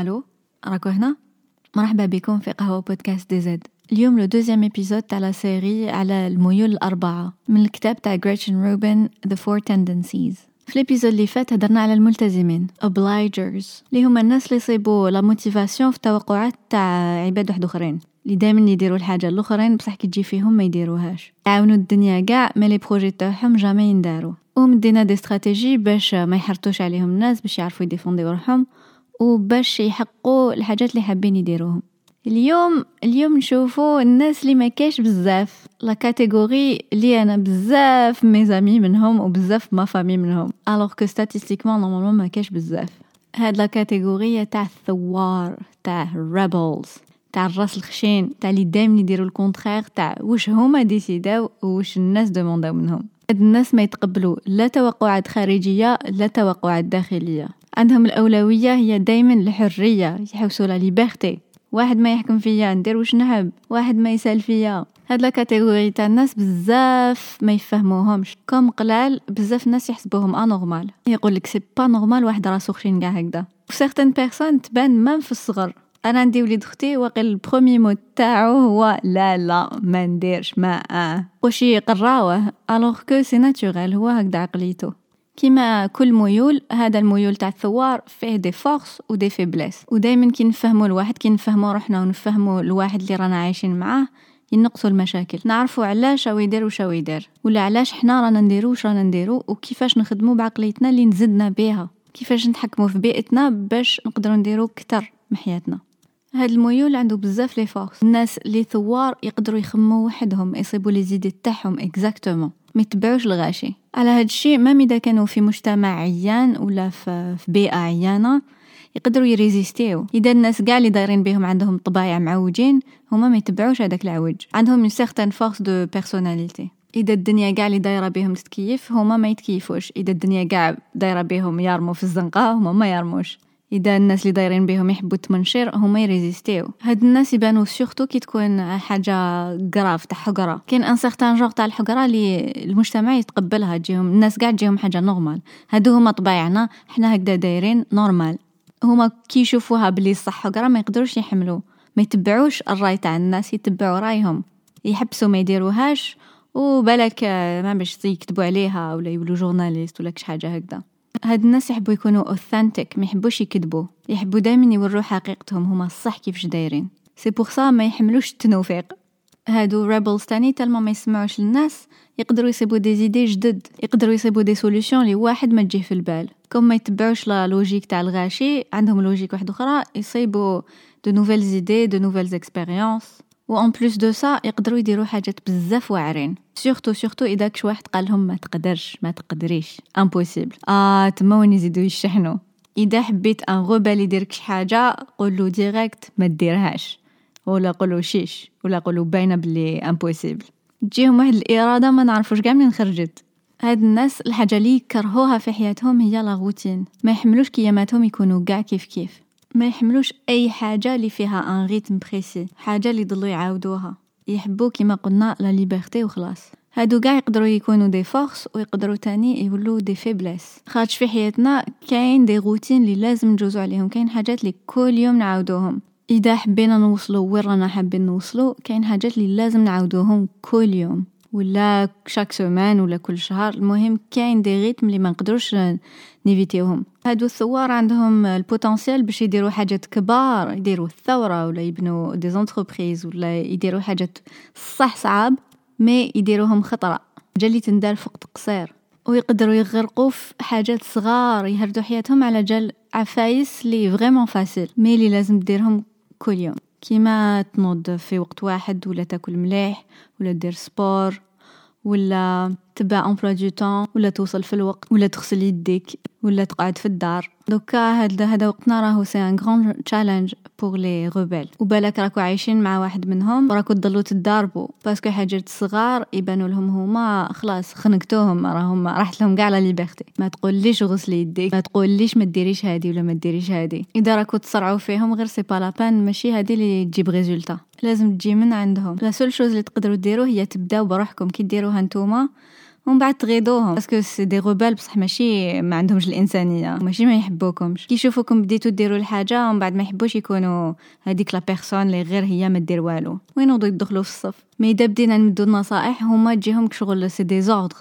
ألو راكو هنا مرحبا بكم في قهوة بودكاست دي زد اليوم le deuxième épisode تاع la série على الميول الأربعة من الكتاب تاع غريتشن روبن The Four Tendencies. في ال épisode اللي فات هدرنا على الملتزمين obligers اللي هما الناس اللي يصيبوا la motivation في التوقعات تاع عباد واحد اخرين اللي دائما يديروا الحاجة الاخرين بصح كي تجي فيهم ما يديروهاش يعاونوا الدنيا كاع mais les projets تاعهم jamais ينداروا ومدينا des stratégies باش ما يحرطوش عليهم الناس باش يعرفوا يديفونديو روحهم وباش يحققوا الحاجات اللي حابين يديروهم. اليوم اليوم نشوفوا الناس اللي ما كاش بزاف. la catégorie اللي أنا بزاف mes amis منهم وبزاف ma famille منهم. alors que statistiquement normalement ما كاش بزاف. هاد la catégorie تاع الثوار تاع rebels تاع الراس الخشين تاع اللي دائما يديروا ال contraire تاع واش هما ديسيداو واش الناس دومونداو منهم. هاد الناس ما يتقبلوا لا توقعات خارجية لا توقعات داخلية. عندهم الأولوية هي دائما الحرية يحوسوا la liberté واحد ما يحكم فيا ندير واش نحب؟ واحد ما يسأل فيا. هاد la catégorie تاع الناس بزاف ما يفهموهمش. comme قلال بزاف الناس يحسبوهم anormal يقول لك c'est pas normal واحد راسو خشين كاع هكذا. certaines personnes تبان même في الصغر. أنا عندي وليد أختي واقيل ال premier mot تاعو هو لا لا ما نديرش ما آه. واش يقراوه؟ alors que c'est naturel هو هكذا عقليته. كيما كل ميول هذا الميول تاع الثوار فيه des forces و des faiblesses ودائما كي نفهموا الواحد كي نفهموا روحنا ونفهموا الواحد اللي رانا عايشين معاه ينقصوا المشاكل. نعرفوا علاش هو يدير وش يدير. ولا علاش حنا رانا نديرو وش رانا نديرو وكيفاش نخدموا بعقليتنا اللي نزدنا بها كيفاش نتحكموا في بيئتنا باش نقدروا نديرو كتر من حياتنا. هاد الميول عنده بزاف les forces الناس اللي ثوار يقدروا يخموا وحدهم يصيبوا les idées تاعهم exactement ما يتبعوش الغاشي. على هاد الشيء ما اذا كانوا في مجتمع عيان ولا في بيئة عيانة يقدروا يريزيستيو. إذا الناس كاع اللي دايرين بهم عندهم طبايع معوجين هما ما يتبعوش هذاك العوج. عندهم une certaine force de personnalité إذا الدنيا كاع اللي دايرة بهم تتكيف هما ما يتكيفوش. إذا الدنيا كاع دايرة بهم يرموا في الزنقة هما ما يرموش. إذا الناس اللي دايرين بهم يحبوا التمنشير هما يريزيستيو. هاد الناس يبانو surtout كي تكون حاجة grave تاع حقرة. كاين un certain genre تاع الحقرة اللي المجتمع يتقبلها تجيهم الناس كاع تجيهم حاجة normal هادو هما طبايعنا حنا هكذا دايرين normal هما كي يشوفوها بلي صح حقرة ما يقدروش يحملوا ما يتبعوش الرأي تاع الناس يتبعوا رأيهم. يحبسوا ما يديروهاش وبالك même باش يكتبوا عليها ولا يولوا journalistes ولا كش حاجة هكذا. هاد الناس يحبوا يكونوا authentiques ما يحبوش يكذبوا. يحبوا دائما يوروا حقيقتهم هما الصح كيفاش دايرين. c'est pour ما يحملوش التنوفيق. هادو rebels تاني tellement ما يسمعوش للناس يقدروا يصيبوا des idées جدد. يقدروا يصيبوا des solutions لي واحد ما تجيه في البال. comme ما يتبعوش la logique تاع الغاشي عندهم logique واحدة أخرى يصيبوا de nouvelles idées de nouvelles expériences و en plus de ça يقدروا يديروا حاجات بزاف واعرين. surtout surtout اذا كش واحد قال لهم ما تقدرش ما تقدريش. impossible آه تما وين يزيدوا يشحنوا. إذا حبيت un rebelle يدير شي حاجة قول direct ما ديرهاش. ولا قولوا شيش ولا قولوا باينة بلي impossible تجيهم واحد الإرادة ما نعرفوش كاع منين خرجت. هاد الناس الحاجة اللي يكرهوها في حياتهم هي la routine ما يحملوش كياماتهم يكونوا كاع كيف كيف. ما يحملوش أي حاجة اللي فيها un rythme précis حاجة اللي يضلوا يعاودوها. يحبوا كيما قلنا la liberté وخلاص هادو كاع يقدروا يكونوا des forces ويقدروا تاني يولوا des faiblesses خاطش في حياتنا كاين des routines اللي لازم نجوزو عليهم كاين حاجات اللي كل يوم نعاودوهم. إذا حبينا نوصلوا وين رانا حابين نوصلوا كاين حاجات اللي لازم نعاودوهم كل يوم. ولا chaque semaine ولا كل شهر المهم كاين des rythmes اللي ما نقدروش نيفيتيوهم. هادو الثوار عندهم ال potentiel باش يديروا حاجات كبار يديروا الثورة ولا يبنوا des entreprises ولا يديروا حاجات صح صعاب mais يديروهم خطرة. جالي تندار في وقت قصير ويقدروا يغرقوا في حاجات صغار يهردوا حياتهم على جال عفايس اللي vraiment faciles mais اللي لازم ديرهم كل يوم. كيما تنوض في وقت واحد ولا تاكل مليح ولا دير sport ولا تبع emploi du temps ولا توصل في الوقت ولا تغسل يديك ولا تقعد في الدار. دوكا هذا هذا وقتنا راهو c'est un grand challenge pour les rebelles وبالك راكو عايشين مع واحد منهم وراكو تضلوا تداربوا parce que حاجات صغار يبانوا لهم هما خلاص خنقتوهم راهم راحت لهم كاع la liberté. ما تقوليش غسلي يديك ما تقوليش ما ديريش هادي ولا ما ديريش هادي. إذا راكو تصرعوا فيهم غير c'est pas la peine ماشي هادي اللي تجيب résultat لازم تجي من عندهم. la seule chose اللي تقدروا ديروه هي تبداو بروحكم. كي ديروها نتوما ومن بعد تغيضوهم parce que c'est des rebelles بصح ماشي ما عندهمش الإنسانية ماشي ما يحبوكمش. كي يشوفوكم بديتو ديروا الحاجة ومن بعد ما يحبوش يكونوا هذيك la personne اللي غير هي ما دير والو. وين يدخلوا في الصف؟ mais إذا بدينا نمدو النصائح هما تجيهم شغل c'est des ordres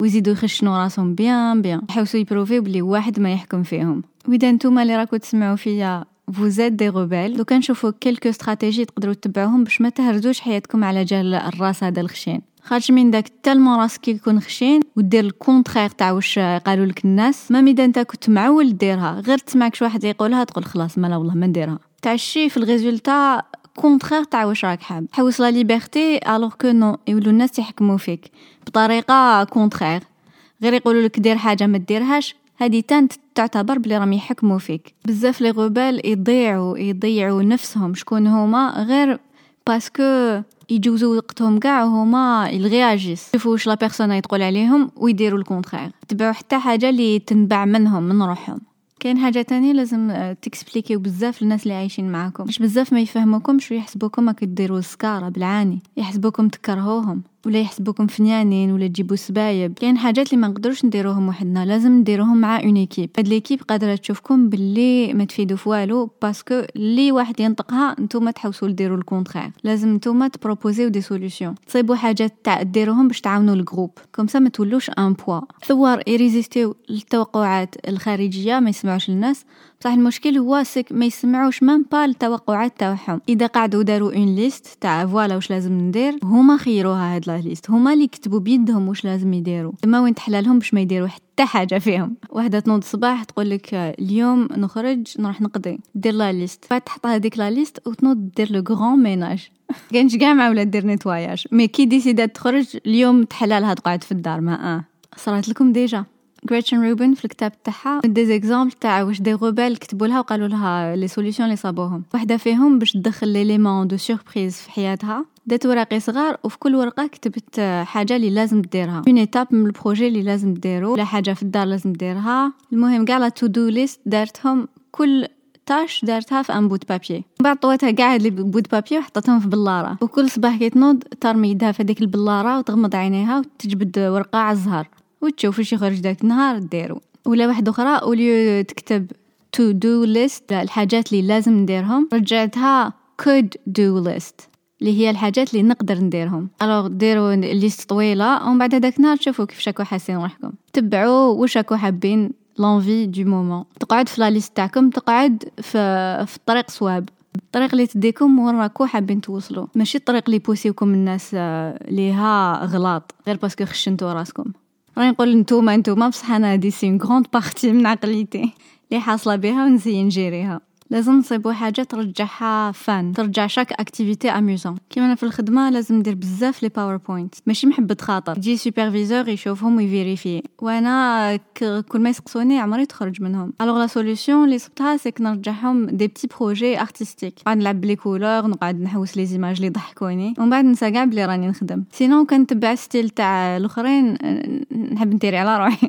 ويزيدو يخشنوا راسهم bien bien. يحوسو يبروفيو بلي واحد ما يحكم فيهم. وإذا نتوما اللي راكو تسمعوا فيا vous êtes des rebelles دوكا نشوفو quelques stratégies تقدروا تتبعوهم باش ما تهردوش حياتكم على جال الراس هذا الخشين. خاطش من داك tellement راسك يكون خشين ودير ال contraire تاع واش قالوا لك الناس. même إذا أنت كنت معول ديرها غير تسمعك واحد يقولها تقول خلاص ما لا والله ما نديرها. تعشي في ال résultat contraire تاع واش راك حاب. حوس la liberté alors que non يولو الناس يحكموا فيك. بطريقة contraire. غير يقولوا لك دير حاجة ما ديرهاش هذه تانت تعتبر بلي راهم يحكموا فيك. بزاف les rebelles يضيعوا يضيعوا نفسهم. شكون هما؟ غير parce que يجوزوا وقتهم كاع وهما ي réagissent. يشوفوا واش la personne تقول عليهم ويديروا ال contraire. تبعوا حتى حاجة اللي تنبع منهم من روحهم. كاين حاجة تانية لازم تكسبليكيو بزاف للناس اللي عايشين معاكم. باش بزاف ما يفهموكمش ويحسبوكم راك ديروا السكاره بالعاني. يحسبوكم تكرهوهم. ولا يحسبوكم فنيانين ولا تجيبوا سبايب. كاين حاجات اللي ما نقدروش نديروهم وحدنا لازم نديروهم مع une équipe هاد l'équipe قادرة تشوفكم باللي ما تفيدوا في والو parce que اللي واحد ينطقها نتوما تحوسوا ديروا ال contraire لازم نتوما تبروبوزيو des solutions تصيبوا حاجات تاع ديروهم باش تعاونوا ال groupe comme ça ما تولوش un poids ثوار يريزيستيو للتوقعات الخارجية ما يسمعوش الناس. بصح المشكل هو c'est que ما يسمعوش même pas التوقعات تاعهم. إذا قعدوا داروا une liste تاع voilà واش لازم ندير هما خيروها هاد liste. هما اللي كتبوا بيدهم واش لازم يديروا. ما وين تحلالهم باش ما يديروا حتى حاجة فيهم. وحدة تنوض الصباح تقول لك اليوم نخرج نروح نقضي. دير la liste. بعد تحط هذيك la liste وتنوض دير le grand ménage. كانش كاع ولا دير nettoyage. mais كي ديسيدات تخرج اليوم تحلالها تقعد في الدار. ما آه. صرات لكم déjà. Gretchen Rubin في الكتاب تاعها. des exemples تاع واش des rebelles كتبوا لها وقالوا لها les solutions اللي صابوهم واحدة فيهم باش تدخل l'élément de surprise في حياتها. دات وراقي صغار وفي كل ورقة كتبت حاجة اللي لازم ديرها une étape من ال projet اللي لازم ديرو ولا حاجة في الدار لازم ديرها المهم كاع la to do list دارتهم. كل tâche دارتها في un petit papier من بعد طويتها كاع les petits papiers وحطتهم في بلارة. وكل صباح كي تنوض ترمي يدها في هذيك البلارة وتغمض عينيها وتجبد ورقة على الزهر. وتشوف واش يخرج داك النهار ديرو. ولا واحدة أخرى au lieu تكتب to do list الحاجات اللي لازم نديرهم. رجعتها could do list اللي هي الحاجات اللي نقدر نديرهم. alors ديروا liste طويلة ومن بعد هذاك النهار تشوفوا كيف راكو حاسين روحكم. تبعوا واش راكو حابين l'envie du moment تقعد في la liste تاعكم تقعد في في الطريق صواب. الطريق اللي تديكم وين راكو حابين توصلوا ماشي الطريق اللي يبوسيوكم الناس ليها غلط غير parce que خشنتو راسكم. راني نقول نتوما نتوما بصح أنا هادي c'est grande partie من عقليتي. اللي حاصلة بها ونزيد نجيريها لازم نصيبو حاجة ترجعها fun ترجع chaque activité amusante كيما أنا في الخدمة لازم ندير بزاف les PowerPoint ماشي محبة خاطر. يجي superviseur يشوفهم وي vérifie وأنا كل ما يسقسوني عمري تخرج منهم. alors la solution اللي صبتها c'est que نرجعهم des petits projets artistiques نقعد نلعب ب les couleurs نقعد نحوس les images اللي يضحكوني. ومن بعد ننسى كاع بلي راني نخدم. sinon كنتبع style تاع الأخرين نحب نتيري على روحي.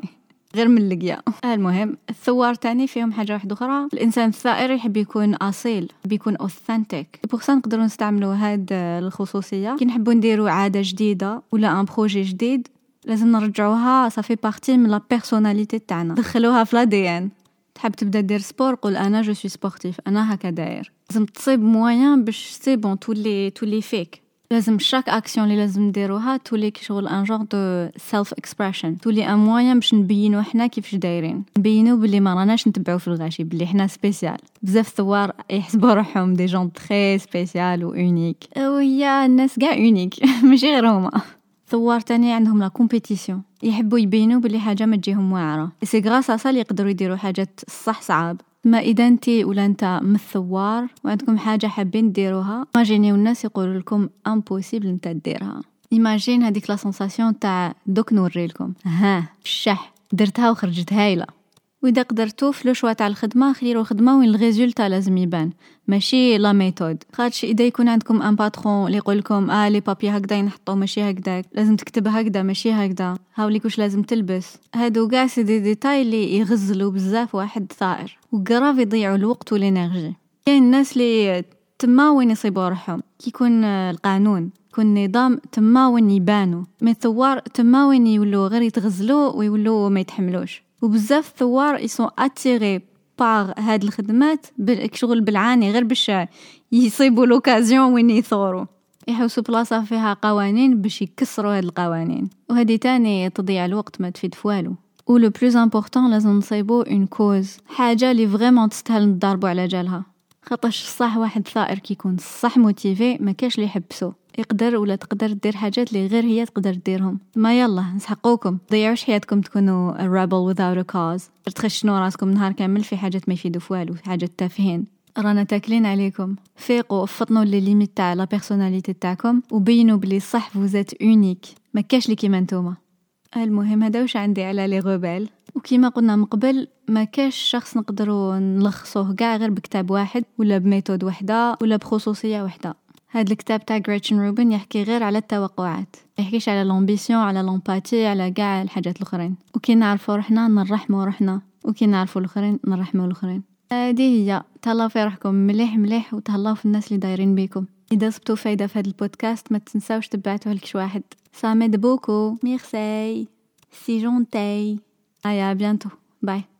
غير من اللقيا. المهم الثوار تاني فيهم حاجة واحدة أخرى. الإنسان الثائر يحب يكون أصيل يحب يكون authentique pour ça نقدروا نستعملوا هاد الخصوصية. كي نحبوا نديروا عادة جديدة ولا un projet جديد لازم نرجعوها ça fait partie من la personnalité تاعنا. دخلوها في l'identité تحب تبدأ دير sport قول أنا je suis sportif أنا هكا داير. لازم تصيب moyen باش c'est bon تولي تولي فيك لازم chaque action اللي لازم نديروها تولي كي شغل un genre de self-expression تولي un moyen باش نبينو حنا كيفاش دايرين. نبينو بلي ما راناش نتبعو في الغاشي بلي حنا spécial بزاف ثوار يحسبوا روحهم des gens très spécial و unique وهي الناس كاع unique ماشي غير هما. ثوار تاني عندهم la compétition يحبوا يبينوا بلي حاجة ما تجيهم واعرة. c'est grâce à اللي يقدروا يديروا حاجات صح صعاب ما اذا انت ولا انت من الثوار وعندكم حاجة حابين ديروها؟ ايماجينيو الناس يقولوا لكم impossible انت ديرها imagine هذيك la sensation تاع دوك نوريلكم. ها الشح درتها وخرجت هايله وإذا قدرتو في le choix تاع الخدمة خيروا خدمه وين ال résultat لازم يبان. ماشي la méthode. خاطش إذا يكون عندكم un patron اللي يقول لكم آه les papiers هكذا ينحطوا ماشي هكذاك لازم تكتب هكذا ماشي هكذا. هاوليك واش لازم تلبس. هادو كاع سي دي ديتاي اللي يغزلوا بزاف واحد ثائر. وكراف يضيعوا الوقت وال énergie. كاين الناس اللي تما وين يصيبوا روحهم. كي يكون القانون كون نظام تما وين يبانو mais الثوار تما وين يولو غير يتغزلو ويولو ما يتحملوش. وبزاف الثوار ils sont attirés par هاد الخدمات شغل بالعاني غير باش يصيبوا l'occasion وين يثوروا. يحوسوا بلاصة فيها قوانين باش يكسروا هاد القوانين. وهذه تاني تضيع الوقت ما تفيد فوالو. و le plus important لازم نصيبو une cause حاجة لي vraiment تستاهل نضربو على جالها. خاطرش صح واحد ثائر كيكون صح motivé ما كاش لي يحبسو. يقدر ولا تقدر دير حاجات اللي غير هي تقدر ديرهم. ما يلا نسحقوكم. ضيعوش حياتكم تكونوا a rebel without a cause. تخشنوا راسكم نهار كامل في حاجات ما يفيدوا فوالو في حاجات تافهين. رانا تاكلين عليكم. فيقوا فطنوا les limites تاع la personnalité تاعكم وبينوا بلي صح vous êtes unique ما كاش لي كيما نتوما. المهم هذا وش عندي على les rebelles. وكيما قلنا من قبل ما كاش شخص نقدروا نلخصوه كاع غير بكتاب واحد ولا ب méthode وحده ولا بخصوصية وحده هاد الكتاب تاع غريتشن روبن يحكي غير على التوقعات يحكيش على l'ambition على l'empathie على كاع الحاجات الأخرين وكي نعرفوا روحنا نرحموا روحنا وكي نعرفوا الأخرين نرحموا الأخرين هذه هي تهلاو في روحكم مليح مليح وتهلاو في الناس اللي دايرين بيكم إذا صبتوا فايدة في هذا البودكاست ما تنساوش تبعتوه لكش واحد m'aide beaucoup. Merci. Si gentil. Allez, à bientôt. Bye.